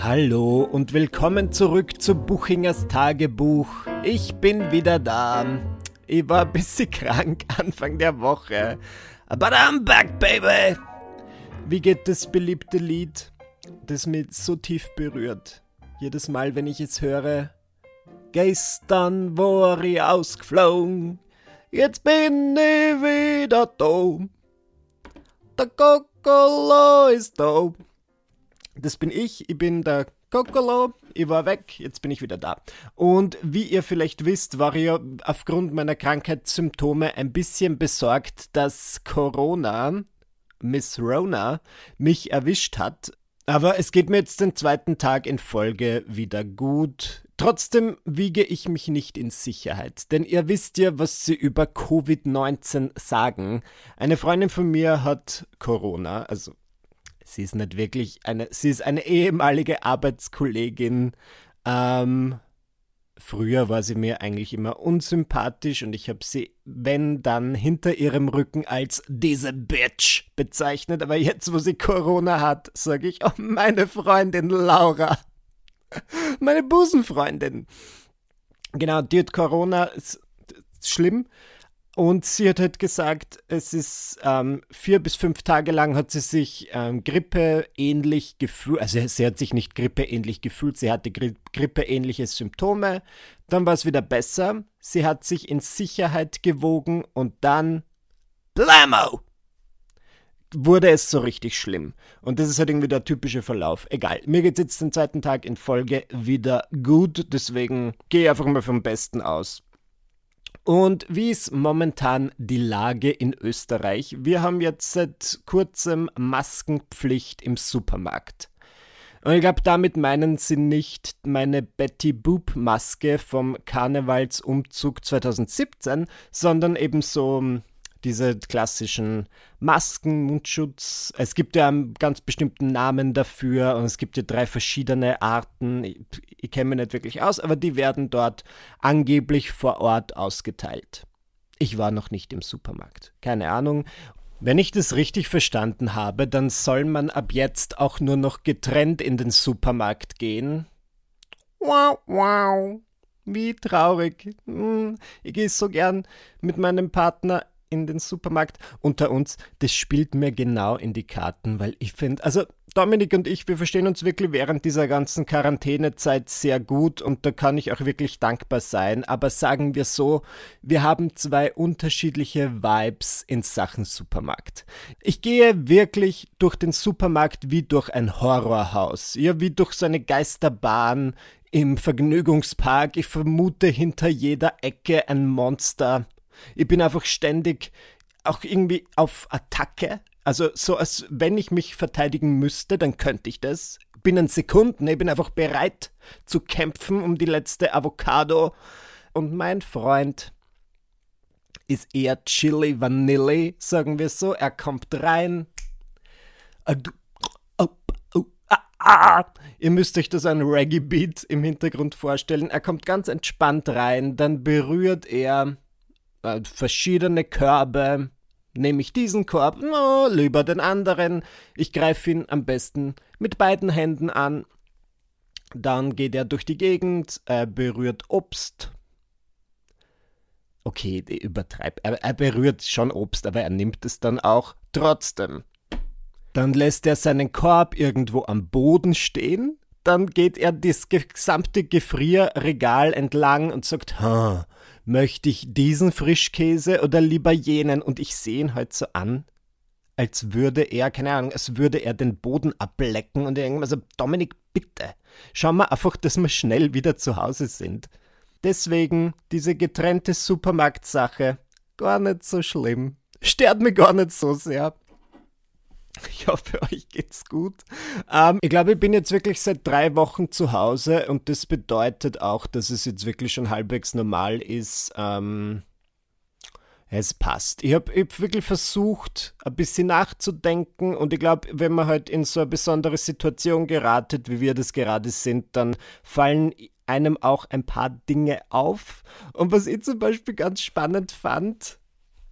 Hallo und willkommen zurück zu Buchingers Tagebuch. Ich bin wieder da. Ich war ein bisschen krank Anfang der Woche. But I'm back, baby! Wie geht das beliebte Lied, das mich so tief berührt? Jedes Mal, wenn ich es höre. Gestern war ich ausgeflogen, jetzt bin ich wieder da. Der Kokolo ist da. Das bin ich, ich bin der Kokolo, ich war weg, jetzt bin ich wieder da. Und wie ihr vielleicht wisst, war ich aufgrund meiner Krankheitssymptome ein bisschen besorgt, dass Corona, Miss Rona, mich erwischt hat. Aber es geht mir jetzt den zweiten Tag in Folge wieder gut. Trotzdem wiege ich mich nicht in Sicherheit, denn ihr wisst ja, was sie über Covid-19 sagen. Eine Freundin von mir hat Corona, also sie ist nicht wirklich eine, sie ist eine ehemalige Arbeitskollegin. Ähm, früher war sie mir eigentlich immer unsympathisch und ich habe sie, wenn dann, hinter ihrem Rücken als diese Bitch bezeichnet. Aber jetzt, wo sie Corona hat, sage ich, oh, meine Freundin Laura. Meine Busenfreundin. Genau, die hat Corona, ist, ist schlimm. Und sie hat halt gesagt, es ist ähm, vier bis fünf Tage lang hat sie sich ähm, grippeähnlich gefühlt, also sie hat sich nicht grippeähnlich gefühlt, sie hatte Gri grippeähnliche Symptome. Dann war es wieder besser. Sie hat sich in Sicherheit gewogen und dann Blammo! Wurde es so richtig schlimm. Und das ist halt irgendwie der typische Verlauf. Egal. Mir geht es jetzt den zweiten Tag in Folge wieder gut. Deswegen gehe ich einfach mal vom Besten aus. Und wie ist momentan die Lage in Österreich? Wir haben jetzt seit kurzem Maskenpflicht im Supermarkt. Und ich glaube, damit meinen sie nicht meine Betty Boop Maske vom Karnevalsumzug 2017, sondern eben so diese klassischen Masken, Mundschutz. Es gibt ja einen ganz bestimmten Namen dafür und es gibt ja drei verschiedene Arten. Ich, ich kenne mich nicht wirklich aus, aber die werden dort angeblich vor Ort ausgeteilt. Ich war noch nicht im Supermarkt. Keine Ahnung. Wenn ich das richtig verstanden habe, dann soll man ab jetzt auch nur noch getrennt in den Supermarkt gehen. Wow, wow. Wie traurig. Hm, ich gehe so gern mit meinem Partner in den Supermarkt. Unter uns, das spielt mir genau in die Karten, weil ich finde, also Dominik und ich, wir verstehen uns wirklich während dieser ganzen Quarantänezeit sehr gut und da kann ich auch wirklich dankbar sein. Aber sagen wir so, wir haben zwei unterschiedliche Vibes in Sachen Supermarkt. Ich gehe wirklich durch den Supermarkt wie durch ein Horrorhaus, ja, wie durch so eine Geisterbahn im Vergnügungspark. Ich vermute hinter jeder Ecke ein Monster. Ich bin einfach ständig auch irgendwie auf Attacke. Also so als wenn ich mich verteidigen müsste, dann könnte ich das. Binnen Sekunden. Ich bin einfach bereit zu kämpfen um die letzte Avocado. Und mein Freund ist eher Chili Vanille, sagen wir so. Er kommt rein. Ah, ah, ah. Ihr müsst euch das ein Reggae-Beat im Hintergrund vorstellen. Er kommt ganz entspannt rein, dann berührt er äh, verschiedene Körbe. Nehme ich diesen Korb, no, lieber den anderen. Ich greife ihn am besten mit beiden Händen an. Dann geht er durch die Gegend, er berührt Obst. Okay, übertreibt. Er, er berührt schon Obst, aber er nimmt es dann auch trotzdem. Dann lässt er seinen Korb irgendwo am Boden stehen. Dann geht er das gesamte Gefrierregal entlang und sagt, ha, möchte ich diesen Frischkäse oder lieber jenen? Und ich sehe ihn halt so an, als würde er, keine Ahnung, als würde er den Boden ablecken und irgendwas. Also, Dominik, bitte, schau mal einfach, dass wir schnell wieder zu Hause sind. Deswegen diese getrennte Supermarktsache gar nicht so schlimm. Stört mich gar nicht so sehr. Ich hoffe, euch geht's gut. Ähm, ich glaube, ich bin jetzt wirklich seit drei Wochen zu Hause und das bedeutet auch, dass es jetzt wirklich schon halbwegs normal ist. Ähm, es passt. Ich habe hab wirklich versucht, ein bisschen nachzudenken und ich glaube, wenn man halt in so eine besondere Situation geratet, wie wir das gerade sind, dann fallen einem auch ein paar Dinge auf. Und was ich zum Beispiel ganz spannend fand,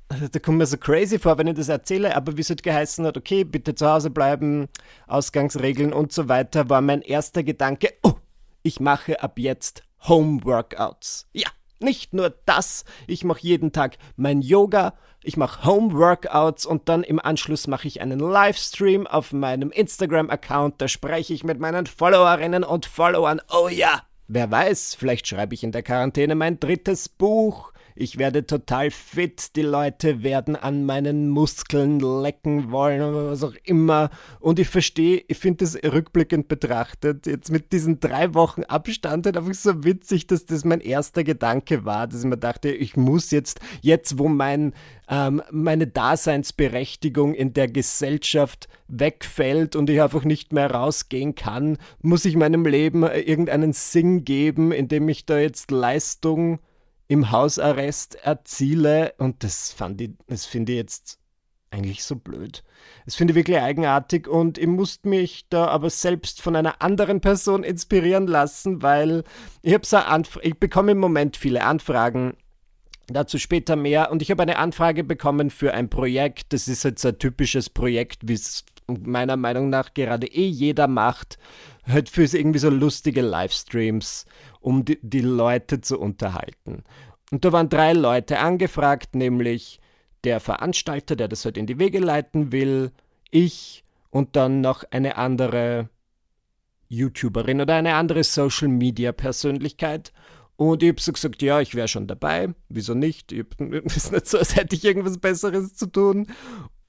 da kommt mir so crazy vor, wenn ich das erzähle, aber wie es halt geheißen hat, okay, bitte zu Hause bleiben, Ausgangsregeln und so weiter, war mein erster Gedanke, oh, ich mache ab jetzt Home Workouts. Ja, nicht nur das, ich mache jeden Tag mein Yoga, ich mache Home Workouts und dann im Anschluss mache ich einen Livestream auf meinem Instagram-Account, da spreche ich mit meinen Followerinnen und Followern. Oh ja, wer weiß, vielleicht schreibe ich in der Quarantäne mein drittes Buch ich werde total fit, die Leute werden an meinen Muskeln lecken wollen oder was auch immer. Und ich verstehe, ich finde das rückblickend betrachtet, jetzt mit diesen drei Wochen Abstand halt einfach so witzig, dass das mein erster Gedanke war, dass ich mir dachte, ich muss jetzt, jetzt wo mein, ähm, meine Daseinsberechtigung in der Gesellschaft wegfällt und ich einfach nicht mehr rausgehen kann, muss ich meinem Leben irgendeinen Sinn geben, indem ich da jetzt Leistung im Hausarrest erziele und das das finde ich jetzt eigentlich so blöd. Das finde ich wirklich eigenartig und ich musste mich da aber selbst von einer anderen Person inspirieren lassen, weil ich ich bekomme im Moment viele Anfragen. Dazu später mehr. Und ich habe eine Anfrage bekommen für ein Projekt. Das ist jetzt ein typisches Projekt, wie es meiner Meinung nach gerade eh jeder macht. Halt für irgendwie so lustige Livestreams um die, die Leute zu unterhalten. Und da waren drei Leute angefragt, nämlich der Veranstalter, der das halt in die Wege leiten will, ich und dann noch eine andere YouTuberin oder eine andere Social Media Persönlichkeit. Und ich habe so gesagt, ja, ich wäre schon dabei. Wieso nicht? Es ist nicht so, als hätte ich irgendwas Besseres zu tun.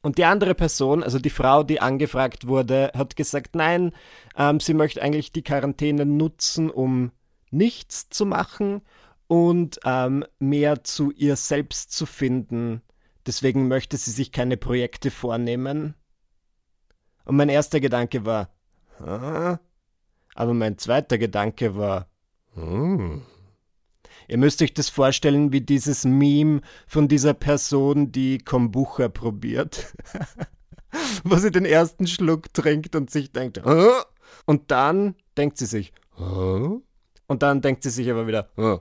Und die andere Person, also die Frau, die angefragt wurde, hat gesagt, nein, ähm, sie möchte eigentlich die Quarantäne nutzen, um nichts zu machen und ähm, mehr zu ihr selbst zu finden. Deswegen möchte sie sich keine Projekte vornehmen. Und mein erster Gedanke war, Hä? aber mein zweiter Gedanke war, hm. Ihr müsst euch das vorstellen wie dieses Meme von dieser Person, die Kombucha probiert. Wo sie den ersten Schluck trinkt und sich denkt, Hä? und dann denkt sie sich, Hä? Und dann denkt sie sich aber wieder, oh.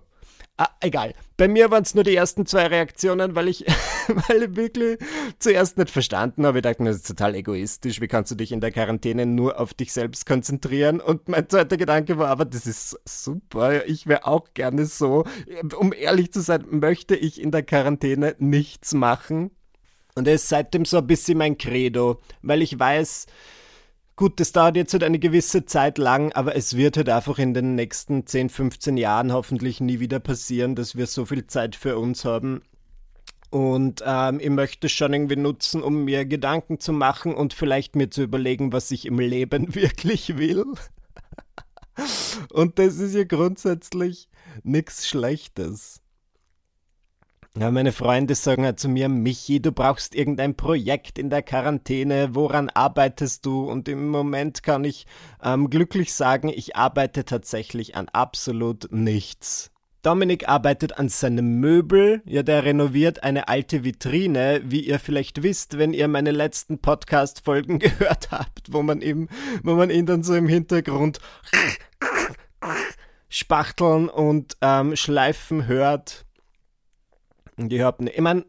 Ah, egal. Bei mir waren es nur die ersten zwei Reaktionen, weil ich, weil ich wirklich zuerst nicht verstanden habe. Ich dachte mir, das ist total egoistisch. Wie kannst du dich in der Quarantäne nur auf dich selbst konzentrieren? Und mein zweiter Gedanke war, aber das ist super. Ich wäre auch gerne so. Um ehrlich zu sein, möchte ich in der Quarantäne nichts machen. Und es ist seitdem so ein bisschen mein Credo, weil ich weiß, Gut, das dauert jetzt halt eine gewisse Zeit lang, aber es wird halt einfach in den nächsten 10, 15 Jahren hoffentlich nie wieder passieren, dass wir so viel Zeit für uns haben. Und ähm, ich möchte es schon irgendwie nutzen, um mir Gedanken zu machen und vielleicht mir zu überlegen, was ich im Leben wirklich will. und das ist ja grundsätzlich nichts Schlechtes. Ja, meine Freunde sagen ja zu mir, Michi, du brauchst irgendein Projekt in der Quarantäne, woran arbeitest du? Und im Moment kann ich ähm, glücklich sagen, ich arbeite tatsächlich an absolut nichts. Dominik arbeitet an seinem Möbel, ja, der renoviert eine alte Vitrine, wie ihr vielleicht wisst, wenn ihr meine letzten Podcast-Folgen gehört habt, wo man ihm, wo man ihn dann so im Hintergrund spachteln und ähm, schleifen hört und ich habe, ich meine,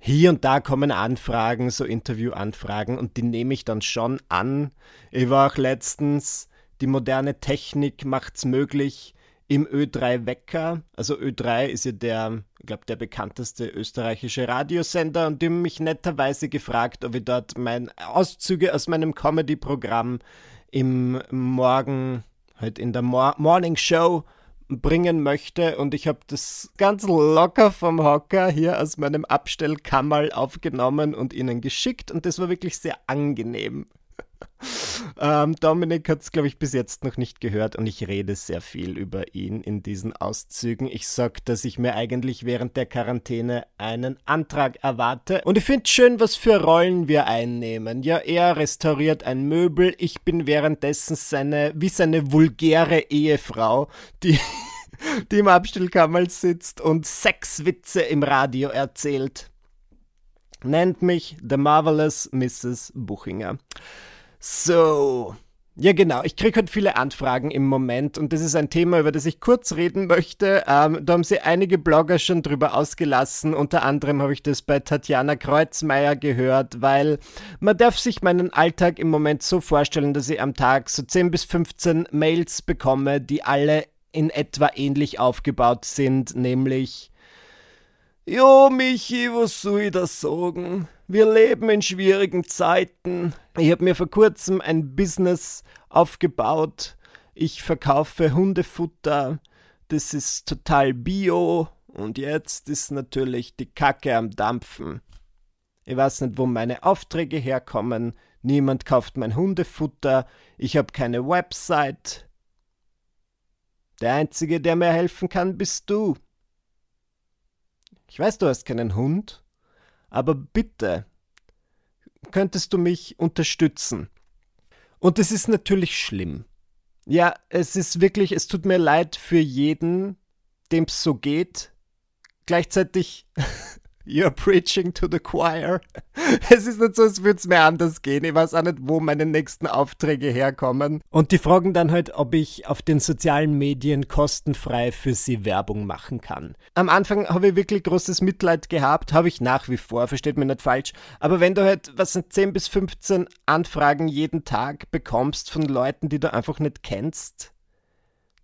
hier und da kommen Anfragen, so Interviewanfragen, und die nehme ich dann schon an. Ich war auch letztens, die moderne Technik macht es möglich, im Ö3 Wecker, also Ö3 ist ja der, ich glaube, der bekannteste österreichische Radiosender und die haben mich netterweise gefragt, ob ich dort mein Auszüge aus meinem Comedy-Programm im Morgen, halt in der Mo Morning Show bringen möchte und ich habe das ganz locker vom Hocker hier aus meinem Abstellkammerl aufgenommen und ihnen geschickt und das war wirklich sehr angenehm. Ähm, Dominik hat es, glaube ich, bis jetzt noch nicht gehört und ich rede sehr viel über ihn in diesen Auszügen. Ich sage, dass ich mir eigentlich während der Quarantäne einen Antrag erwarte. Und ich finde schön, was für Rollen wir einnehmen. Ja, er restauriert ein Möbel, ich bin währenddessen seine, wie seine vulgäre Ehefrau, die die im Abstellkammer sitzt und Sexwitze im Radio erzählt. Nennt mich The Marvelous Mrs. Buchinger. So, Ja, genau. Ich kriege halt viele Anfragen im Moment und das ist ein Thema, über das ich kurz reden möchte. Ähm, da haben sich einige Blogger schon drüber ausgelassen. Unter anderem habe ich das bei Tatjana Kreuzmeier gehört, weil man darf sich meinen Alltag im Moment so vorstellen, dass ich am Tag so 10 bis 15 Mails bekomme, die alle in etwa ähnlich aufgebaut sind, nämlich Jo, Michi, was soll ich da sagen? Wir leben in schwierigen Zeiten. Ich habe mir vor kurzem ein Business aufgebaut. Ich verkaufe Hundefutter. Das ist total bio. Und jetzt ist natürlich die Kacke am Dampfen. Ich weiß nicht, wo meine Aufträge herkommen. Niemand kauft mein Hundefutter. Ich habe keine Website. Der Einzige, der mir helfen kann, bist du. Ich weiß, du hast keinen Hund, aber bitte, könntest du mich unterstützen? Und es ist natürlich schlimm. Ja, es ist wirklich, es tut mir leid für jeden, dem es so geht. Gleichzeitig You're preaching to the choir. Es ist nicht so, als würde es mir anders gehen. Ich weiß auch nicht, wo meine nächsten Aufträge herkommen. Und die fragen dann halt, ob ich auf den sozialen Medien kostenfrei für sie Werbung machen kann. Am Anfang habe ich wirklich großes Mitleid gehabt, habe ich nach wie vor, versteht mir nicht falsch. Aber wenn du halt, was sind 10 bis 15 Anfragen jeden Tag bekommst von Leuten, die du einfach nicht kennst,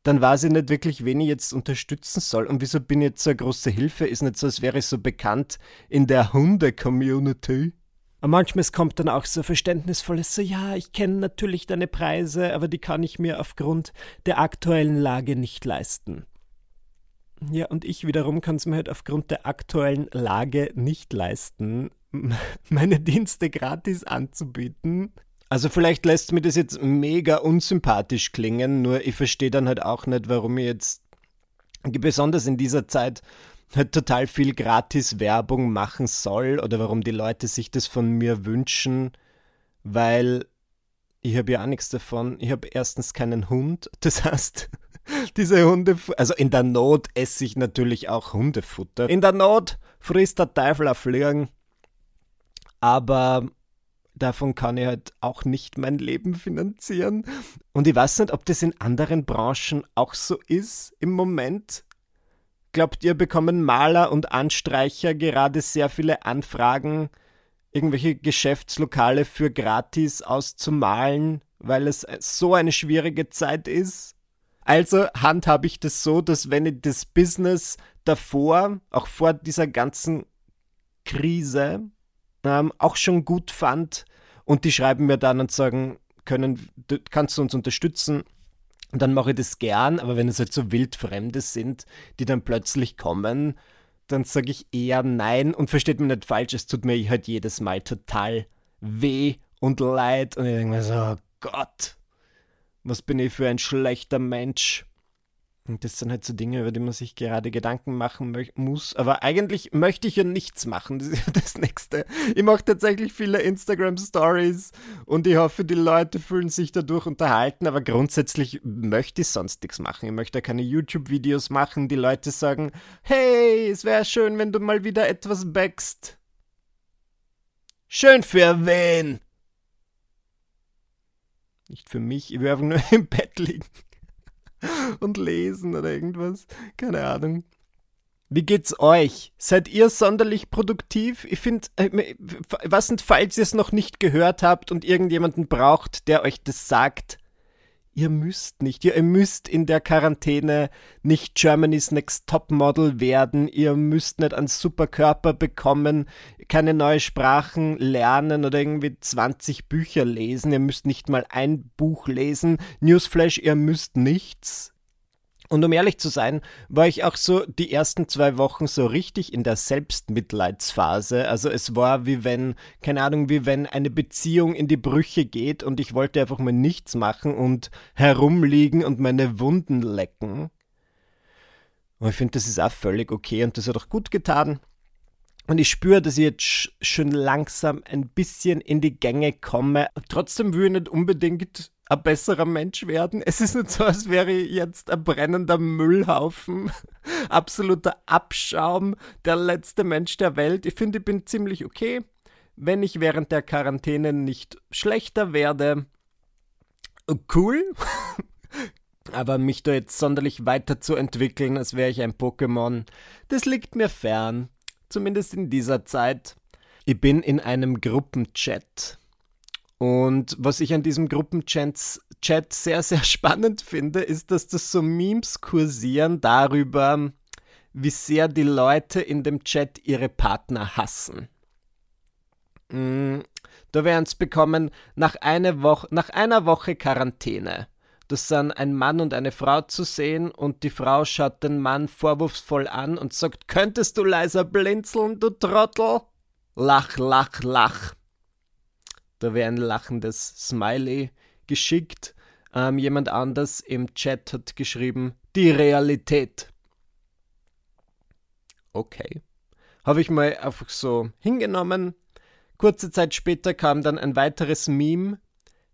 dann weiß ich nicht wirklich, wen ich jetzt unterstützen soll. Und wieso bin ich jetzt so eine große Hilfe? Ist nicht so, als wäre ich so bekannt in der Hunde-Community. Und manchmal kommt dann auch so verständnisvolles, so ja, ich kenne natürlich deine Preise, aber die kann ich mir aufgrund der aktuellen Lage nicht leisten. Ja, und ich wiederum kann es mir halt aufgrund der aktuellen Lage nicht leisten, meine Dienste gratis anzubieten. Also vielleicht lässt mir das jetzt mega unsympathisch klingen, nur ich verstehe dann halt auch nicht, warum ich jetzt besonders in dieser Zeit halt total viel gratis Werbung machen soll oder warum die Leute sich das von mir wünschen, weil ich habe ja auch nichts davon. Ich habe erstens keinen Hund, das heißt, diese Hunde, also in der Not esse ich natürlich auch Hundefutter. In der Not frisst der Teufel auf Fliegen, aber davon kann ich halt auch nicht mein Leben finanzieren. Und ich weiß nicht, ob das in anderen Branchen auch so ist im Moment. Glaubt ihr, bekommen Maler und Anstreicher gerade sehr viele Anfragen, irgendwelche Geschäftslokale für gratis auszumalen, weil es so eine schwierige Zeit ist? Also handhabe ich das so, dass wenn ich das Business davor, auch vor dieser ganzen Krise, ähm, auch schon gut fand. Und die schreiben mir dann und sagen, können, kannst du uns unterstützen? Und dann mache ich das gern, aber wenn es halt so wildfremde sind, die dann plötzlich kommen, dann sage ich eher nein und versteht mich nicht falsch, es tut mir halt jedes Mal total weh und leid und ich denke mir so, oh Gott, was bin ich für ein schlechter Mensch. Und das sind halt so Dinge, über die man sich gerade Gedanken machen muss. Aber eigentlich möchte ich ja nichts machen. Das ist ja das Nächste. Ich mache tatsächlich viele Instagram-Stories und ich hoffe, die Leute fühlen sich dadurch unterhalten. Aber grundsätzlich möchte ich sonst nichts machen. Ich möchte keine YouTube-Videos machen. Die Leute sagen, hey, es wäre schön, wenn du mal wieder etwas backst. Schön für wen? Nicht für mich, ich will einfach nur im Bett liegen. und lesen oder irgendwas. Keine Ahnung. Wie geht's euch? Seid ihr sonderlich produktiv? Ich finde, äh, was sind, falls ihr es noch nicht gehört habt und irgendjemanden braucht, der euch das sagt, ihr müsst nicht. Ihr, müsst in der Quarantäne nicht Germany's Next Top Model werden. Ihr müsst nicht einen Superkörper bekommen, keine neuen Sprachen lernen oder irgendwie 20 Bücher lesen. Ihr müsst nicht mal ein Buch lesen. Newsflash, ihr müsst nichts. Und um ehrlich zu sein, war ich auch so die ersten zwei Wochen so richtig in der Selbstmitleidsphase. Also es war wie wenn, keine Ahnung, wie wenn eine Beziehung in die Brüche geht und ich wollte einfach mal nichts machen und herumliegen und meine Wunden lecken. Und ich finde, das ist auch völlig okay und das hat auch gut getan. Und ich spüre, dass ich jetzt schon langsam ein bisschen in die Gänge komme. Trotzdem will ich nicht unbedingt ein besserer Mensch werden. Es ist nicht so, als wäre ich jetzt ein brennender Müllhaufen, absoluter Abschaum, der letzte Mensch der Welt. Ich finde, ich bin ziemlich okay, wenn ich während der Quarantäne nicht schlechter werde. cool. Aber mich da jetzt sonderlich weiterzuentwickeln, als wäre ich ein Pokémon, das liegt mir fern. Zumindest in dieser Zeit. Ich bin in einem Gruppenchat. Und was ich an diesem Gruppenchat sehr, sehr spannend finde, ist, dass das so Memes kursieren darüber, wie sehr die Leute in dem Chat ihre Partner hassen. Mm, da werden es bekommen nach, eine Woche, nach einer Woche Quarantäne. Das sind ein Mann und eine Frau zu sehen und die Frau schaut den Mann vorwurfsvoll an und sagt, könntest du leiser blinzeln, du Trottel? Lach, lach, lach. Da wäre ein lachendes Smiley geschickt. Ähm, jemand anders im Chat hat geschrieben, die Realität. Okay. Habe ich mal einfach so hingenommen. Kurze Zeit später kam dann ein weiteres Meme.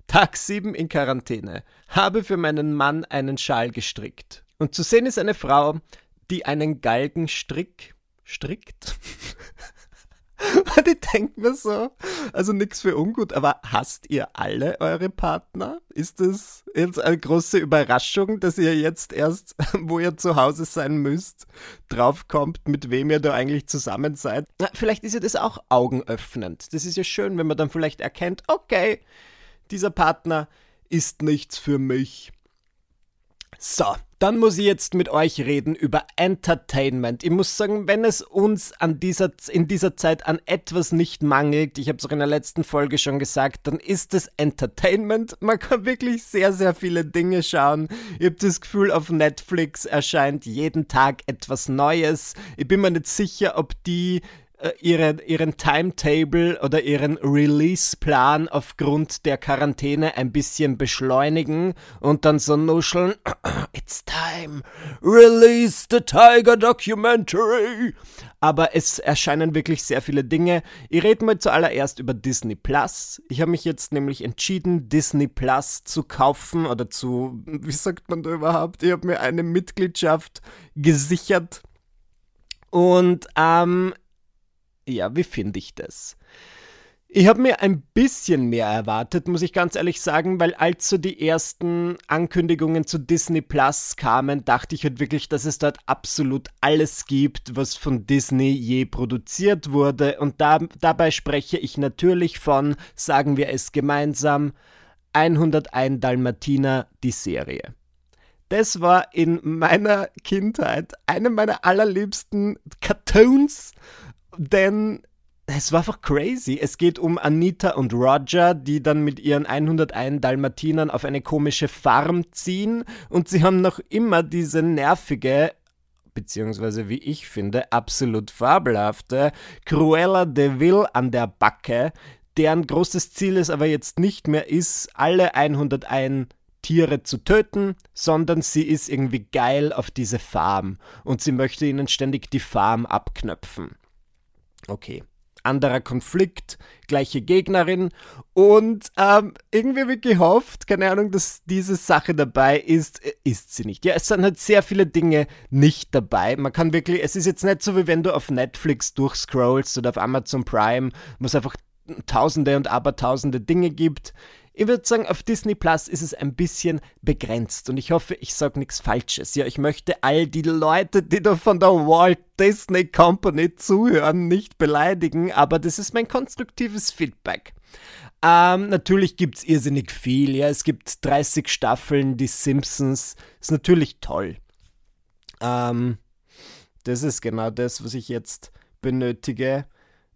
Tag 7 in Quarantäne. Habe für meinen Mann einen Schal gestrickt. Und zu sehen ist eine Frau, die einen Galgenstrick strickt. Und ich denke mir so, also nichts für ungut, aber hasst ihr alle eure Partner? Ist das jetzt eine große Überraschung, dass ihr jetzt erst, wo ihr zu Hause sein müsst, draufkommt, mit wem ihr da eigentlich zusammen seid? Na, vielleicht ist ja das auch augenöffnend. Das ist ja schön, wenn man dann vielleicht erkennt, okay, dieser Partner ist nichts für mich. So, dann muss ich jetzt mit euch reden über Entertainment. Ich muss sagen, wenn es uns an dieser, in dieser Zeit an etwas nicht mangelt, ich habe es auch in der letzten Folge schon gesagt, dann ist es Entertainment. Man kann wirklich sehr, sehr viele Dinge schauen. Ich habe das Gefühl, auf Netflix erscheint jeden Tag etwas Neues. Ich bin mir nicht sicher, ob die ihren, ihren Timetable oder ihren Release-Plan aufgrund der Quarantäne ein bisschen beschleunigen und dann so nuscheln. It's time. Release the Tiger Documentary. Aber es erscheinen wirklich sehr viele Dinge. Ich rede mal zuallererst über Disney Plus. Ich habe mich jetzt nämlich entschieden, Disney Plus zu kaufen oder zu, wie sagt man da überhaupt? Ich habe mir eine Mitgliedschaft gesichert. Und ähm, ja, wie finde ich das? Ich habe mir ein bisschen mehr erwartet, muss ich ganz ehrlich sagen, weil als so die ersten Ankündigungen zu Disney Plus kamen, dachte ich halt wirklich, dass es dort absolut alles gibt, was von Disney je produziert wurde. Und da, dabei spreche ich natürlich von, sagen wir es gemeinsam, 101 Dalmatiner, die Serie. Das war in meiner Kindheit eine meiner allerliebsten Cartoons denn es war einfach crazy. Es geht um Anita und Roger, die dann mit ihren 101 Dalmatinern auf eine komische Farm ziehen und sie haben noch immer diese nervige, beziehungsweise wie ich finde, absolut fabelhafte Cruella de Vil an der Backe, deren großes Ziel es aber jetzt nicht mehr ist, alle 101 Tiere zu töten, sondern sie ist irgendwie geil auf diese Farm und sie möchte ihnen ständig die Farm abknöpfen. Okay. Anderer Konflikt, gleiche Gegnerin und ähm, irgendwie ich gehofft, keine Ahnung, dass diese Sache dabei ist, äh, ist sie nicht. Ja, es sind halt sehr viele Dinge nicht dabei. Man kann wirklich, es ist jetzt nicht so, wie wenn du auf Netflix durchscrollst oder auf Amazon Prime, wo es einfach tausende und abertausende Dinge gibt. Ich würde sagen, auf Disney Plus ist es ein bisschen begrenzt und ich hoffe, ich sage nichts Falsches. Ja, ich möchte all die Leute, die da von der Walt Disney Company zuhören, nicht beleidigen, aber das ist mein konstruktives Feedback. Ähm, natürlich gibt es irrsinnig viel, ja. Es gibt 30 Staffeln, die Simpsons. Ist natürlich toll. Ähm, das ist genau das, was ich jetzt benötige.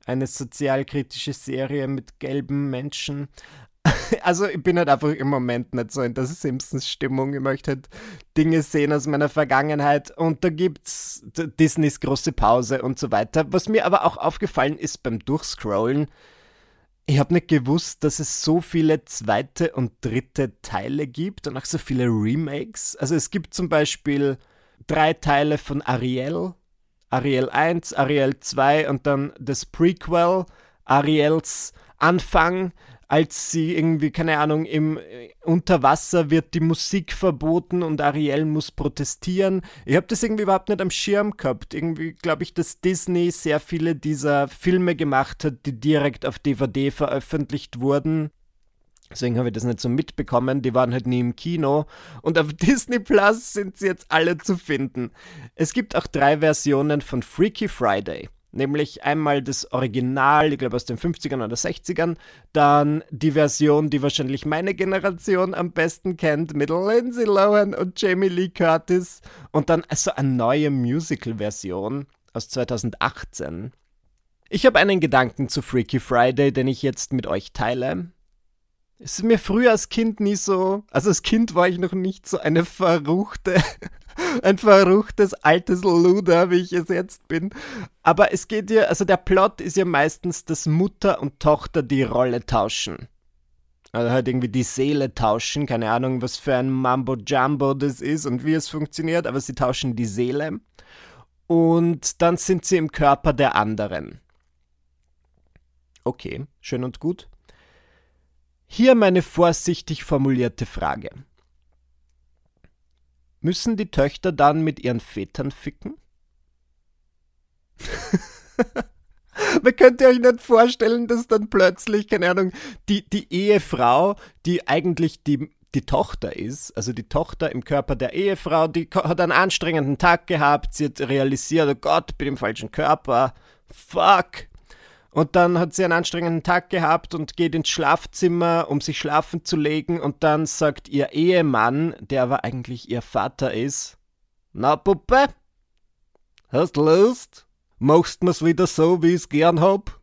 Eine sozialkritische Serie mit gelben Menschen. also ich bin halt einfach im Moment nicht so in der Simpsons-Stimmung. Ich möchte halt Dinge sehen aus meiner Vergangenheit und da gibt's Disneys große Pause und so weiter. Was mir aber auch aufgefallen ist beim Durchscrollen, ich habe nicht gewusst, dass es so viele zweite und dritte Teile gibt und auch so viele Remakes. Also es gibt zum Beispiel drei Teile von Ariel, Ariel 1, Ariel 2 und dann das Prequel, Ariels Anfang als sie irgendwie, keine Ahnung, im äh, Unterwasser wird die Musik verboten und Ariel muss protestieren. Ich habe das irgendwie überhaupt nicht am Schirm gehabt. Irgendwie glaube ich, dass Disney sehr viele dieser Filme gemacht hat, die direkt auf DVD veröffentlicht wurden. Deswegen habe ich das nicht so mitbekommen. Die waren halt nie im Kino. Und auf Disney Plus sind sie jetzt alle zu finden. Es gibt auch drei Versionen von Freaky Friday. Nämlich einmal das Original, ich glaube aus den 50ern oder 60ern. Dann die Version, die wahrscheinlich meine Generation am besten kennt, mit Lindsay Lohan und Jamie Lee Curtis. Und dann also eine neue Musical-Version aus 2018. Ich habe einen Gedanken zu Freaky Friday, den ich jetzt mit euch teile. Es ist mir früher als Kind nie so, also als Kind war ich noch nicht so eine verruchte, ein verruchtes altes Luder, wie ich es jetzt bin. Aber es geht ja, also der Plot ist ja meistens, dass Mutter und Tochter die Rolle tauschen. Also halt irgendwie die Seele tauschen, keine Ahnung, was für ein Mambo Jumbo das ist und wie es funktioniert, aber sie tauschen die Seele. Und dann sind sie im Körper der anderen. Okay, schön und gut. Hier meine vorsichtig formulierte Frage. Müssen die Töchter dann mit ihren Vätern ficken? Man könnte euch nicht vorstellen, dass dann plötzlich, keine Ahnung, die, die Ehefrau, die eigentlich die, die Tochter ist, also die Tochter im Körper der Ehefrau, die hat einen anstrengenden Tag gehabt, sie hat realisiert, oh Gott, bin im falschen Körper, fuck, und dann hat sie einen anstrengenden Tag gehabt und geht ins Schlafzimmer, um sich schlafen zu legen. Und dann sagt ihr Ehemann, der aber eigentlich ihr Vater ist, Na Puppe, hast Lust? Machst mir's wieder so, wie ich's gern hab?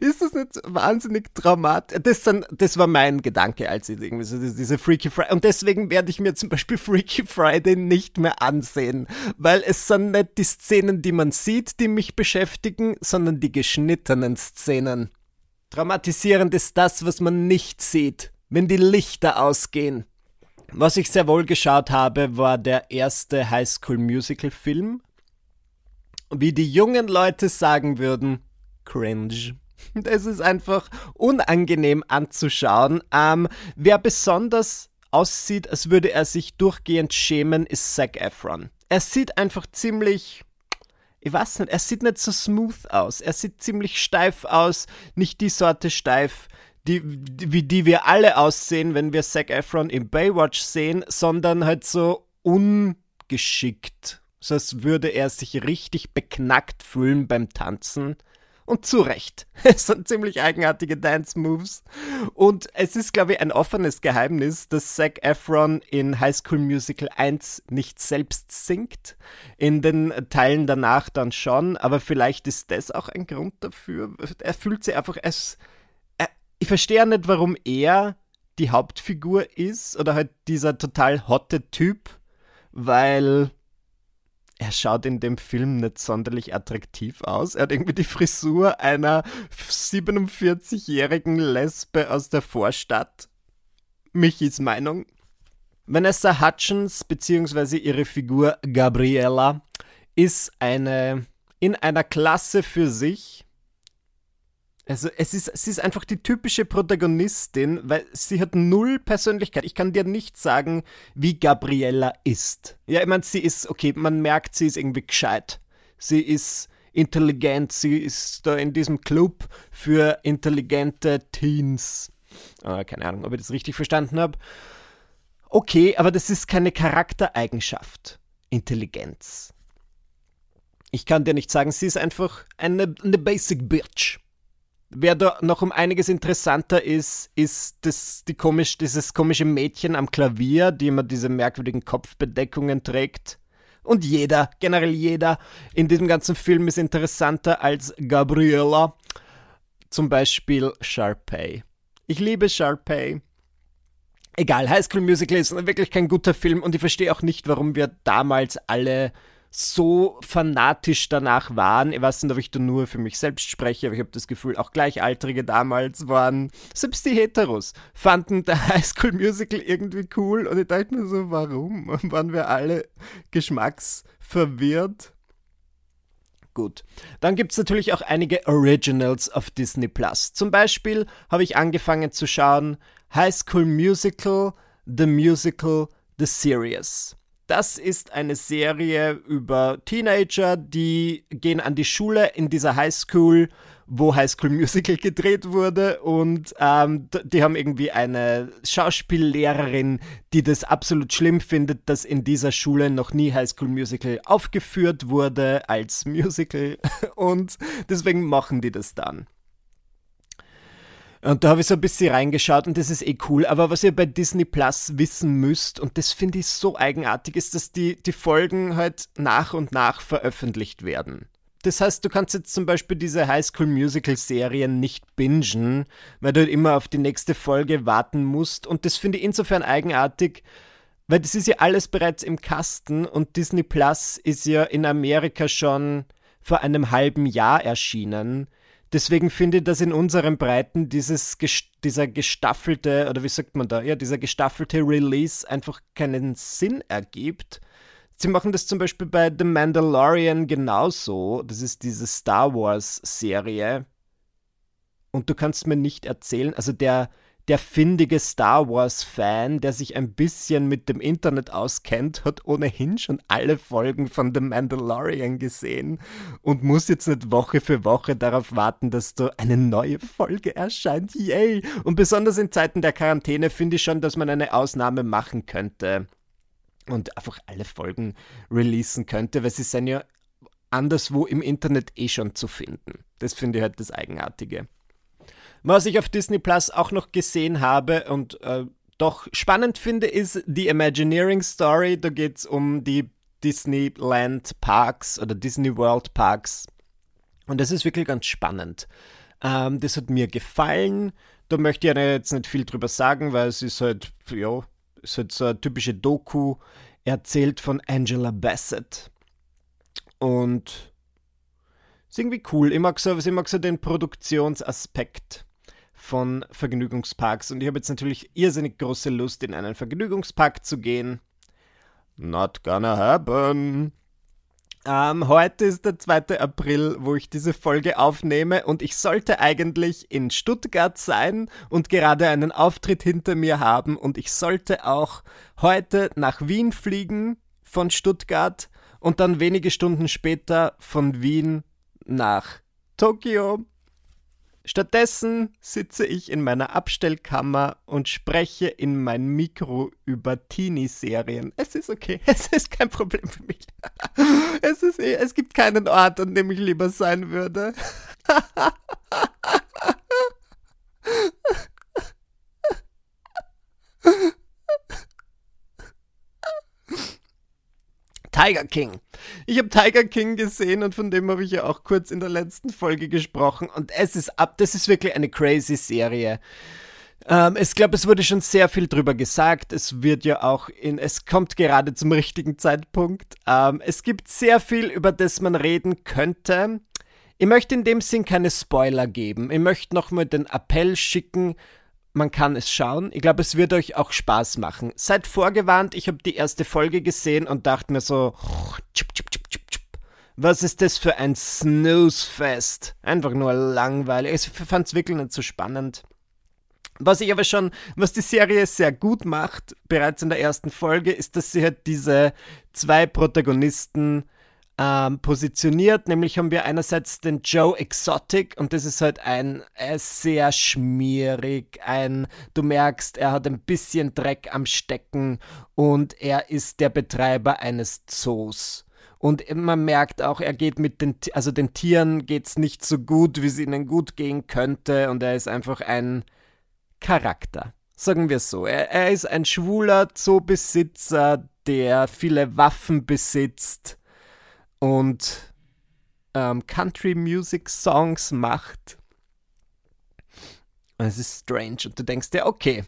Ist das nicht wahnsinnig dramatisch? Das, das war mein Gedanke, als ich irgendwie so diese Freaky Friday. Und deswegen werde ich mir zum Beispiel Freaky Friday nicht mehr ansehen, weil es sind nicht die Szenen, die man sieht, die mich beschäftigen, sondern die geschnittenen Szenen. Dramatisierend ist das, was man nicht sieht, wenn die Lichter ausgehen. Was ich sehr wohl geschaut habe, war der erste High School Musical Film. Wie die jungen Leute sagen würden, cringe. Es ist einfach unangenehm anzuschauen. Ähm, wer besonders aussieht, als würde er sich durchgehend schämen, ist Zac Efron. Er sieht einfach ziemlich. Ich weiß nicht, er sieht nicht so smooth aus. Er sieht ziemlich steif aus. Nicht die Sorte steif, die, die, wie die wir alle aussehen, wenn wir Zac Efron im Baywatch sehen, sondern halt so ungeschickt. So als würde er sich richtig beknackt fühlen beim Tanzen. Und zu Recht. Es sind ziemlich eigenartige Dance-Moves. Und es ist, glaube ich, ein offenes Geheimnis, dass Zac Efron in High School Musical 1 nicht selbst singt. In den Teilen danach dann schon. Aber vielleicht ist das auch ein Grund dafür. Er fühlt sich einfach als. Er, ich verstehe nicht, warum er die Hauptfigur ist oder halt dieser total hotte Typ, weil er schaut in dem Film nicht sonderlich attraktiv aus. Er hat irgendwie die Frisur einer 47-jährigen Lesbe aus der Vorstadt. Michis Meinung. Vanessa Hutchins bzw. ihre Figur Gabriella ist eine in einer Klasse für sich also es ist, sie ist einfach die typische Protagonistin, weil sie hat null Persönlichkeit. Ich kann dir nicht sagen, wie Gabriella ist. Ja, ich meine, sie ist, okay, man merkt, sie ist irgendwie gescheit. Sie ist intelligent, sie ist da in diesem Club für intelligente Teens. Äh, keine Ahnung, ob ich das richtig verstanden habe. Okay, aber das ist keine Charaktereigenschaft. Intelligenz. Ich kann dir nicht sagen, sie ist einfach eine, eine Basic Bitch. Wer da noch um einiges interessanter ist, ist das, die komisch, dieses komische Mädchen am Klavier, die immer diese merkwürdigen Kopfbedeckungen trägt. Und jeder, generell jeder in diesem ganzen Film ist interessanter als Gabriella. Zum Beispiel Sharpay. Ich liebe Sharpay. Egal, High School Musical ist wirklich kein guter Film und ich verstehe auch nicht, warum wir damals alle so fanatisch danach waren. Ich weiß nicht, ob ich da nur für mich selbst spreche, aber ich habe das Gefühl, auch Gleichaltrige damals waren, selbst die Heteros, fanden der High School Musical irgendwie cool und ich dachte mir so, warum? waren wir alle geschmacksverwirrt? Gut. Dann gibt es natürlich auch einige Originals auf Disney Plus. Zum Beispiel habe ich angefangen zu schauen High School Musical, The Musical, The Series. Das ist eine Serie über Teenager, die gehen an die Schule in dieser Highschool wo High School Musical gedreht wurde und ähm, die haben irgendwie eine Schauspiellehrerin, die das absolut schlimm findet, dass in dieser Schule noch nie High School Musical aufgeführt wurde als Musical und deswegen machen die das dann. Und da habe ich so ein bisschen reingeschaut und das ist eh cool. Aber was ihr bei Disney Plus wissen müsst, und das finde ich so eigenartig, ist, dass die, die Folgen halt nach und nach veröffentlicht werden. Das heißt, du kannst jetzt zum Beispiel diese High School Musical Serien nicht bingen, weil du halt immer auf die nächste Folge warten musst. Und das finde ich insofern eigenartig, weil das ist ja alles bereits im Kasten und Disney Plus ist ja in Amerika schon vor einem halben Jahr erschienen. Deswegen finde ich, dass in unseren Breiten dieses, dieser gestaffelte, oder wie sagt man da, ja, dieser gestaffelte Release einfach keinen Sinn ergibt. Sie machen das zum Beispiel bei The Mandalorian genauso. Das ist diese Star Wars-Serie. Und du kannst mir nicht erzählen, also der, der findige Star Wars-Fan, der sich ein bisschen mit dem Internet auskennt, hat ohnehin schon alle Folgen von The Mandalorian gesehen und muss jetzt nicht Woche für Woche darauf warten, dass da eine neue Folge erscheint. Yay! Und besonders in Zeiten der Quarantäne finde ich schon, dass man eine Ausnahme machen könnte und einfach alle Folgen releasen könnte, weil sie sind ja anderswo im Internet eh schon zu finden. Das finde ich halt das Eigenartige. Was ich auf Disney Plus auch noch gesehen habe und äh, doch spannend finde, ist die Imagineering Story. Da geht es um die Disneyland Parks oder Disney World Parks. Und das ist wirklich ganz spannend. Ähm, das hat mir gefallen. Da möchte ich jetzt nicht viel drüber sagen, weil es ist halt, ja, ist halt so eine typische Doku, erzählt von Angela Bassett. Und ist irgendwie cool. Ich mag so, ich mag so den Produktionsaspekt von Vergnügungsparks. Und ich habe jetzt natürlich irrsinnig große Lust, in einen Vergnügungspark zu gehen. Not gonna happen. Ähm, heute ist der 2. April, wo ich diese Folge aufnehme und ich sollte eigentlich in Stuttgart sein und gerade einen Auftritt hinter mir haben und ich sollte auch heute nach Wien fliegen von Stuttgart und dann wenige Stunden später von Wien nach Tokio Stattdessen sitze ich in meiner Abstellkammer und spreche in mein Mikro über Teenie-Serien. Es ist okay, es ist kein Problem für mich. Es, ist, eh, es gibt keinen Ort, an dem ich lieber sein würde. Tiger King. Ich habe Tiger King gesehen und von dem habe ich ja auch kurz in der letzten Folge gesprochen. Und es ist ab, das ist wirklich eine crazy Serie. Ähm, ich glaube, es wurde schon sehr viel drüber gesagt. Es wird ja auch in, es kommt gerade zum richtigen Zeitpunkt. Ähm, es gibt sehr viel, über das man reden könnte. Ich möchte in dem Sinn keine Spoiler geben. Ich möchte nochmal den Appell schicken, man kann es schauen. Ich glaube, es wird euch auch Spaß machen. Seid vorgewarnt, ich habe die erste Folge gesehen und dachte mir so, was ist das für ein Snoozefest? Einfach nur langweilig. Ich fand es wirklich nicht so spannend. Was ich aber schon, was die Serie sehr gut macht, bereits in der ersten Folge, ist, dass sie halt diese zwei Protagonisten ähm, positioniert. Nämlich haben wir einerseits den Joe Exotic und das ist halt ein äh, sehr schmierig, ein, du merkst, er hat ein bisschen Dreck am Stecken und er ist der Betreiber eines Zoos. Und man merkt auch, er geht mit den, also den Tieren geht es nicht so gut, wie es ihnen gut gehen könnte. Und er ist einfach ein Charakter. Sagen wir es so. Er, er ist ein schwuler Zoobesitzer, der viele Waffen besitzt und ähm, Country Music Songs macht. Und es ist strange und du denkst dir, okay,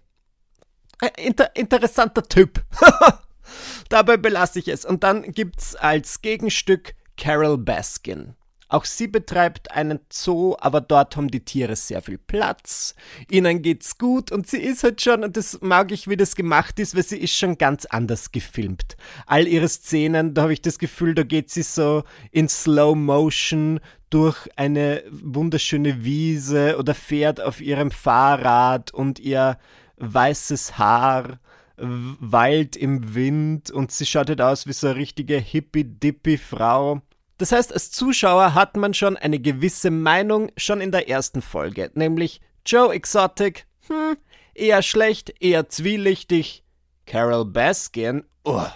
inter interessanter Typ. Dabei belasse ich es. Und dann gibt es als Gegenstück Carol Baskin. Auch sie betreibt einen Zoo, aber dort haben die Tiere sehr viel Platz. Ihnen geht's gut und sie ist halt schon, und das mag ich, wie das gemacht ist, weil sie ist schon ganz anders gefilmt. All ihre Szenen, da habe ich das Gefühl, da geht sie so in Slow Motion durch eine wunderschöne Wiese oder fährt auf ihrem Fahrrad und ihr weißes Haar Wald im Wind und sie schaut halt aus wie so eine richtige hippie-dippie Frau Das heißt, als Zuschauer hat man schon eine gewisse Meinung schon in der ersten Folge, nämlich Joe Exotic, hm, eher schlecht, eher zwielichtig. Carol Baskin, oh,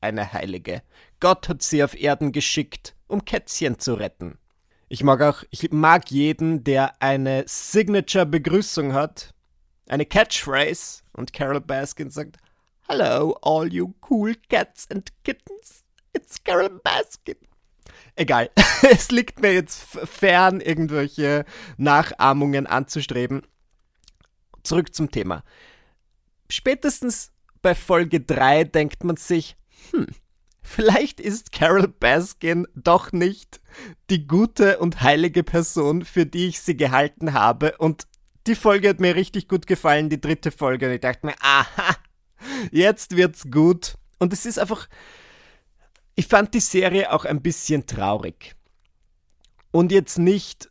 eine Heilige. Gott hat sie auf Erden geschickt, um Kätzchen zu retten. Ich mag auch, ich mag jeden, der eine Signature-Begrüßung hat, eine Catchphrase und Carol Baskin sagt, Hello, all you cool cats and kittens. It's Carol Baskin. Egal, es liegt mir jetzt fern, irgendwelche Nachahmungen anzustreben. Zurück zum Thema. Spätestens bei Folge 3 denkt man sich, hm, vielleicht ist Carol Baskin doch nicht die gute und heilige Person, für die ich sie gehalten habe. Und die Folge hat mir richtig gut gefallen, die dritte Folge. Und ich dachte mir, aha, jetzt wird's gut. Und es ist einfach, ich fand die Serie auch ein bisschen traurig. Und jetzt nicht,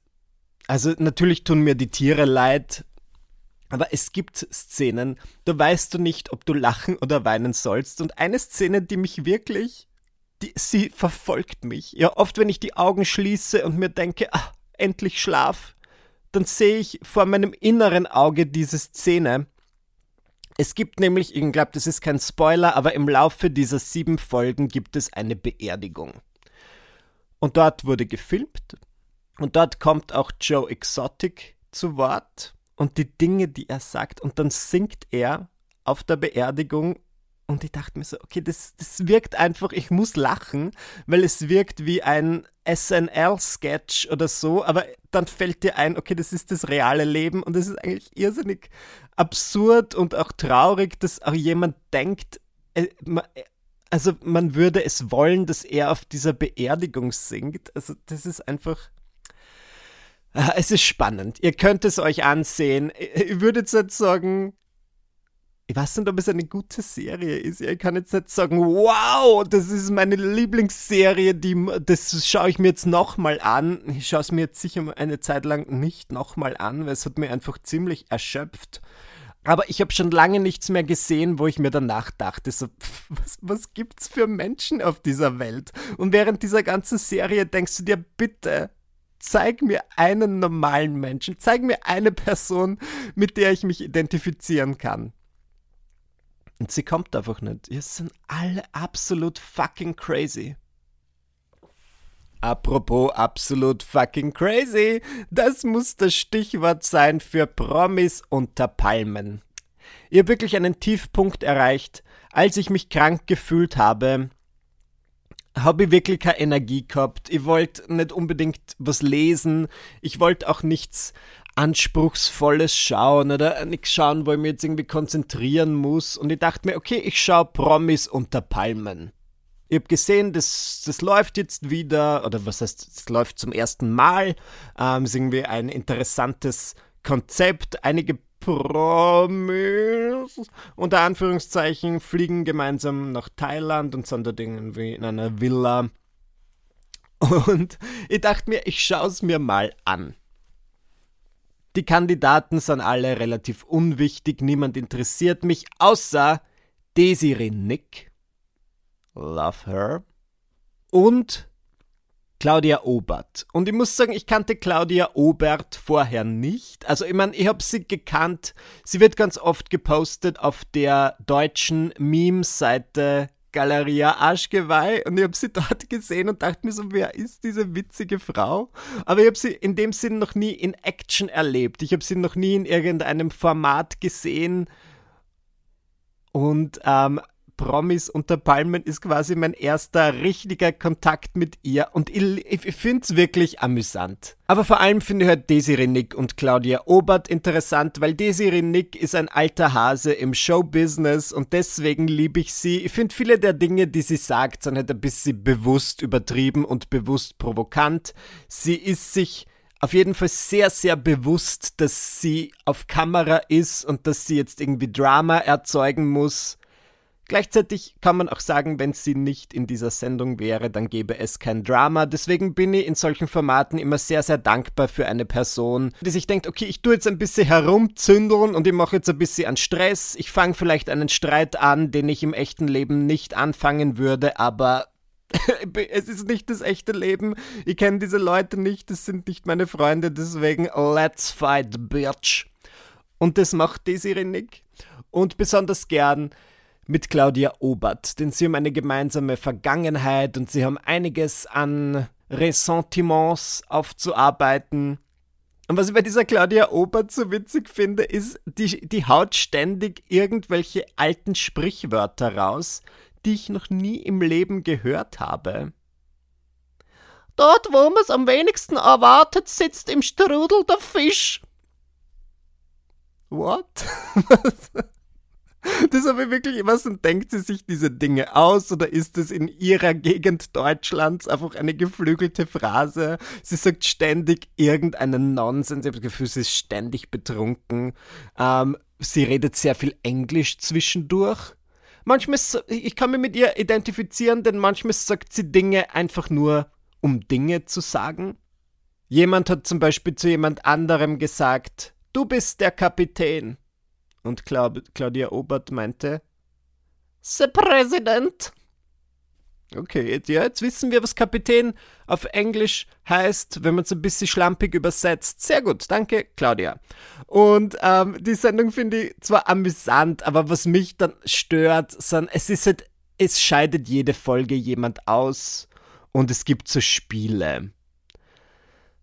also natürlich tun mir die Tiere leid, aber es gibt Szenen, da weißt du nicht, ob du lachen oder weinen sollst. Und eine Szene, die mich wirklich, die, sie verfolgt mich. Ja, oft wenn ich die Augen schließe und mir denke, ah, endlich Schlaf, dann sehe ich vor meinem inneren Auge diese Szene. Es gibt nämlich, ich glaube, das ist kein Spoiler, aber im Laufe dieser sieben Folgen gibt es eine Beerdigung. Und dort wurde gefilmt. Und dort kommt auch Joe Exotic zu Wort und die Dinge, die er sagt. Und dann singt er auf der Beerdigung und ich dachte mir so, okay, das, das wirkt einfach, ich muss lachen, weil es wirkt wie ein SNL-Sketch oder so, aber dann fällt dir ein, okay, das ist das reale Leben und es ist eigentlich irrsinnig absurd und auch traurig, dass auch jemand denkt, äh, also man würde es wollen, dass er auf dieser Beerdigung singt. Also das ist einfach. Ah, es ist spannend. Ihr könnt es euch ansehen. Ich würde jetzt sagen, ich weiß nicht, ob es eine gute Serie ist. Ich kann jetzt nicht sagen, wow, das ist meine Lieblingsserie, die, das schaue ich mir jetzt nochmal an. Ich schaue es mir jetzt sicher eine Zeit lang nicht nochmal an, weil es hat mir einfach ziemlich erschöpft. Aber ich habe schon lange nichts mehr gesehen, wo ich mir danach dachte, so, was, was gibt's für Menschen auf dieser Welt? Und während dieser ganzen Serie denkst du dir, bitte, zeig mir einen normalen Menschen, zeig mir eine Person, mit der ich mich identifizieren kann. Und sie kommt einfach nicht. Ihr sind alle absolut fucking crazy. Apropos absolut fucking crazy, das muss das Stichwort sein für Promis unter Palmen. Ihr wirklich einen Tiefpunkt erreicht, als ich mich krank gefühlt habe. Habe ich wirklich keine Energie gehabt. Ich wollte nicht unbedingt was lesen. Ich wollte auch nichts Anspruchsvolles schauen oder nichts schauen, wo ich mich jetzt irgendwie konzentrieren muss. Und ich dachte mir, okay, ich schaue Promis unter Palmen. Ich habe gesehen, das, das läuft jetzt wieder, oder was heißt, es läuft zum ersten Mal. Ähm, ist irgendwie ein interessantes Konzept. Einige Promis, unter Anführungszeichen, fliegen gemeinsam nach Thailand und sind dort irgendwie in einer Villa. Und ich dachte mir, ich schaue es mir mal an. Die Kandidaten sind alle relativ unwichtig, niemand interessiert mich, außer Desiree Nick. Love her. Und Claudia Obert. Und ich muss sagen, ich kannte Claudia Obert vorher nicht. Also ich meine, ich habe sie gekannt. Sie wird ganz oft gepostet auf der deutschen Meme-Seite Galeria Arschgeweih und ich habe sie dort gesehen und dachte mir so, wer ist diese witzige Frau? Aber ich habe sie in dem Sinn noch nie in Action erlebt. Ich habe sie noch nie in irgendeinem Format gesehen. Und ähm, Promis unter Palmen ist quasi mein erster richtiger Kontakt mit ihr und ich, ich finde es wirklich amüsant. Aber vor allem finde ich halt Desiree Nick und Claudia Obert interessant, weil Desiree Nick ist ein alter Hase im Showbusiness und deswegen liebe ich sie. Ich finde viele der Dinge, die sie sagt, sind halt ein bisschen bewusst übertrieben und bewusst provokant. Sie ist sich auf jeden Fall sehr, sehr bewusst, dass sie auf Kamera ist und dass sie jetzt irgendwie Drama erzeugen muss. Gleichzeitig kann man auch sagen, wenn sie nicht in dieser Sendung wäre, dann gäbe es kein Drama. Deswegen bin ich in solchen Formaten immer sehr, sehr dankbar für eine Person, die sich denkt, okay, ich tue jetzt ein bisschen herumzündeln und ich mache jetzt ein bisschen an Stress. Ich fange vielleicht einen Streit an, den ich im echten Leben nicht anfangen würde, aber es ist nicht das echte Leben. Ich kenne diese Leute nicht, das sind nicht meine Freunde, deswegen let's fight, bitch. Und das macht Desiree Nick. Und besonders gern mit Claudia Obert, denn sie haben eine gemeinsame Vergangenheit und sie haben einiges an Ressentiments aufzuarbeiten. Und was ich bei dieser Claudia Obert so witzig finde, ist, die, die haut ständig irgendwelche alten Sprichwörter raus, die ich noch nie im Leben gehört habe. Dort, wo man es am wenigsten erwartet, sitzt im Strudel der Fisch. What? Das habe ich wirklich immer so, denkt sie sich diese Dinge aus oder ist es in ihrer Gegend Deutschlands einfach eine geflügelte Phrase? Sie sagt ständig irgendeinen Nonsens. Ich habe das Gefühl, sie ist ständig betrunken. Ähm, sie redet sehr viel Englisch zwischendurch. Manchmal, ich kann mich mit ihr identifizieren, denn manchmal sagt sie Dinge einfach nur, um Dinge zu sagen. Jemand hat zum Beispiel zu jemand anderem gesagt, du bist der Kapitän. Und Claudia Obert meinte, The President. Okay, jetzt, ja, jetzt wissen wir, was Kapitän auf Englisch heißt, wenn man es ein bisschen schlampig übersetzt. Sehr gut, danke, Claudia. Und ähm, die Sendung finde ich zwar amüsant, aber was mich dann stört, sind, es ist halt, es scheidet jede Folge jemand aus und es gibt so Spiele.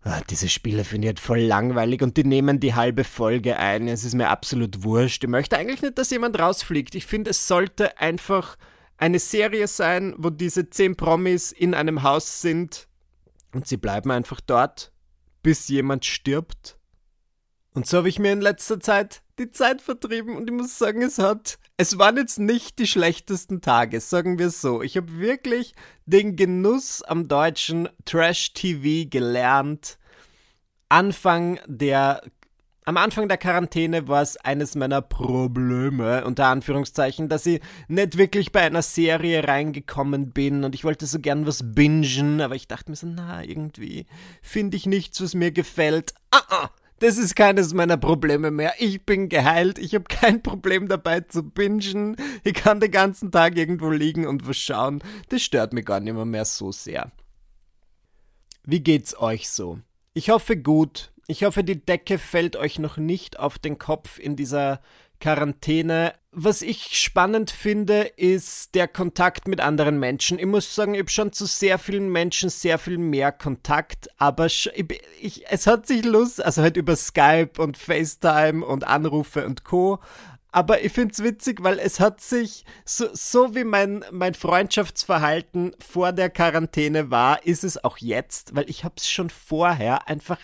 Ah, diese Spiele finde ich halt voll langweilig und die nehmen die halbe Folge ein. Es ist mir absolut wurscht. Ich möchte eigentlich nicht, dass jemand rausfliegt. Ich finde, es sollte einfach eine Serie sein, wo diese zehn Promis in einem Haus sind und sie bleiben einfach dort, bis jemand stirbt. Und so habe ich mir in letzter Zeit die Zeit vertrieben und ich muss sagen, es hat, es waren jetzt nicht die schlechtesten Tage, sagen wir so. Ich habe wirklich den Genuss am deutschen Trash-TV gelernt. Anfang der am Anfang der Quarantäne war es eines meiner Probleme, unter Anführungszeichen, dass ich nicht wirklich bei einer Serie reingekommen bin und ich wollte so gern was bingen, aber ich dachte mir so, na, irgendwie finde ich nichts, was mir gefällt. Ah, ah, das ist keines meiner Probleme mehr. Ich bin geheilt. Ich habe kein Problem dabei zu bingen. Ich kann den ganzen Tag irgendwo liegen und was schauen. Das stört mich gar nicht mehr, mehr so sehr. Wie geht's euch so? Ich hoffe gut. Ich hoffe, die Decke fällt euch noch nicht auf den Kopf in dieser Quarantäne. Was ich spannend finde, ist der Kontakt mit anderen Menschen. Ich muss sagen, ich habe schon zu sehr vielen Menschen sehr viel mehr Kontakt, aber ich, ich, es hat sich Lust, also halt über Skype und FaceTime und Anrufe und Co. Aber ich finde es witzig, weil es hat sich, so, so wie mein, mein Freundschaftsverhalten vor der Quarantäne war, ist es auch jetzt, weil ich habe es schon vorher einfach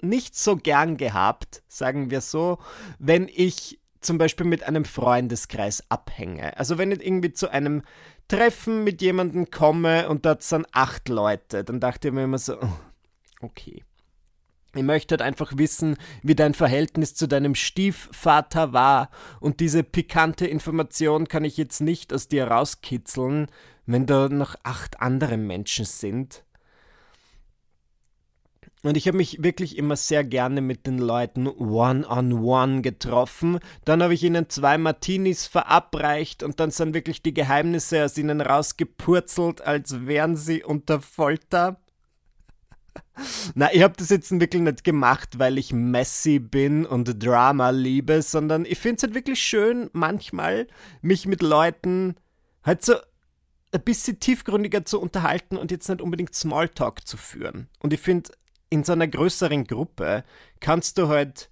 nicht so gern gehabt, sagen wir so, wenn ich zum Beispiel mit einem Freundeskreis abhänge. Also wenn ich irgendwie zu einem Treffen mit jemandem komme und dort sind acht Leute, dann dachte ich mir immer so, oh, okay. Ich möchte halt einfach wissen, wie dein Verhältnis zu deinem Stiefvater war. Und diese pikante Information kann ich jetzt nicht aus dir rauskitzeln, wenn da noch acht andere Menschen sind. Und ich habe mich wirklich immer sehr gerne mit den Leuten one-on-one -on -one getroffen. Dann habe ich ihnen zwei Martinis verabreicht und dann sind wirklich die Geheimnisse aus ihnen rausgepurzelt, als wären sie unter Folter. Na, ich habe das jetzt wirklich nicht gemacht, weil ich messy bin und Drama liebe, sondern ich finde es halt wirklich schön, manchmal mich mit Leuten halt so ein bisschen tiefgründiger zu unterhalten und jetzt nicht unbedingt Smalltalk zu führen. Und ich finde, in so einer größeren Gruppe kannst du halt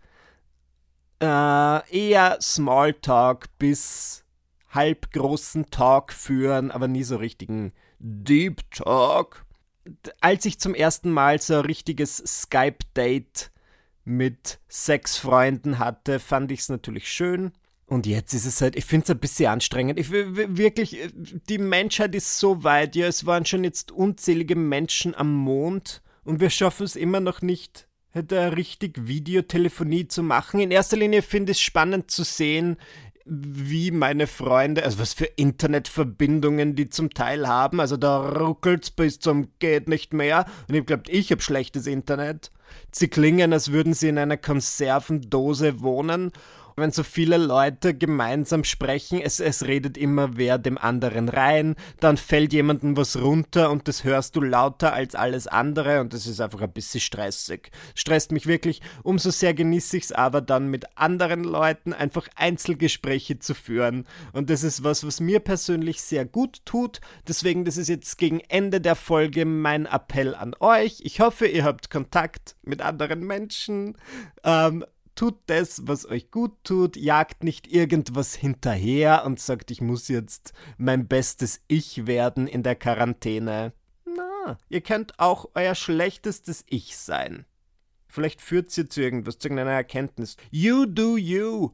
äh, eher Smalltalk bis halbgroßen Talk führen, aber nie so richtigen Deep Talk. Als ich zum ersten Mal so ein richtiges Skype-Date mit sechs Freunden hatte, fand ich es natürlich schön. Und jetzt ist es halt, ich finde es ein bisschen anstrengend. Ich, wirklich, die Menschheit ist so weit. Ja, es waren schon jetzt unzählige Menschen am Mond und wir schaffen es immer noch nicht, hätte richtig Videotelefonie zu machen. In erster Linie finde ich es spannend zu sehen, wie meine Freunde, also was für Internetverbindungen die zum Teil haben. Also da ruckelt's bis zum geht nicht mehr. Und ich glaube, ich habe schlechtes Internet. Sie klingen, als würden sie in einer Konservendose wohnen. Wenn so viele Leute gemeinsam sprechen, es, es redet immer wer dem anderen rein, dann fällt jemandem was runter und das hörst du lauter als alles andere und das ist einfach ein bisschen stressig. Stresst mich wirklich, umso sehr genieße ich es aber dann mit anderen Leuten einfach Einzelgespräche zu führen und das ist was, was mir persönlich sehr gut tut. Deswegen, das ist jetzt gegen Ende der Folge mein Appell an euch. Ich hoffe, ihr habt Kontakt mit anderen Menschen. Ähm, tut das, was euch gut tut, jagt nicht irgendwas hinterher und sagt, ich muss jetzt mein bestes Ich werden in der Quarantäne. Na, ihr könnt auch euer schlechtestes Ich sein. Vielleicht führt sie zu irgendwas, zu irgendeiner Erkenntnis. You do you.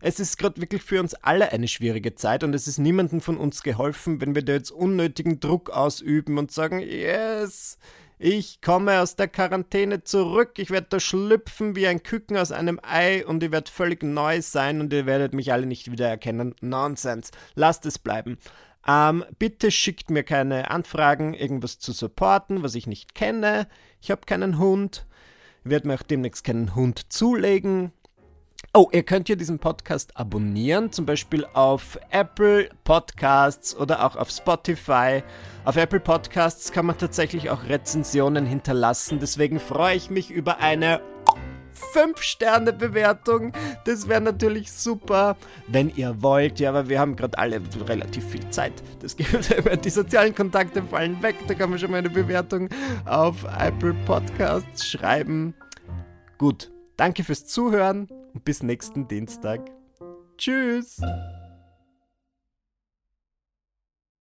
Es ist gerade wirklich für uns alle eine schwierige Zeit und es ist niemandem von uns geholfen, wenn wir da jetzt unnötigen Druck ausüben und sagen, yes, ich komme aus der Quarantäne zurück, ich werde da schlüpfen wie ein Küken aus einem Ei und ich werde völlig neu sein und ihr werdet mich alle nicht wiedererkennen. Nonsens. Lasst es bleiben. Ähm, bitte schickt mir keine Anfragen, irgendwas zu supporten, was ich nicht kenne. Ich habe keinen Hund. Ich werde mir auch demnächst keinen Hund zulegen. Oh, ihr könnt ja diesen Podcast abonnieren, zum Beispiel auf Apple Podcasts oder auch auf Spotify. Auf Apple Podcasts kann man tatsächlich auch Rezensionen hinterlassen, deswegen freue ich mich über eine 5-Sterne-Bewertung. Das wäre natürlich super, wenn ihr wollt. Ja, aber wir haben gerade alle relativ viel Zeit. Das gibt die sozialen Kontakte fallen weg. Da kann man schon mal eine Bewertung auf Apple Podcasts schreiben. Gut, danke fürs Zuhören bis nächsten Dienstag. Tschüss!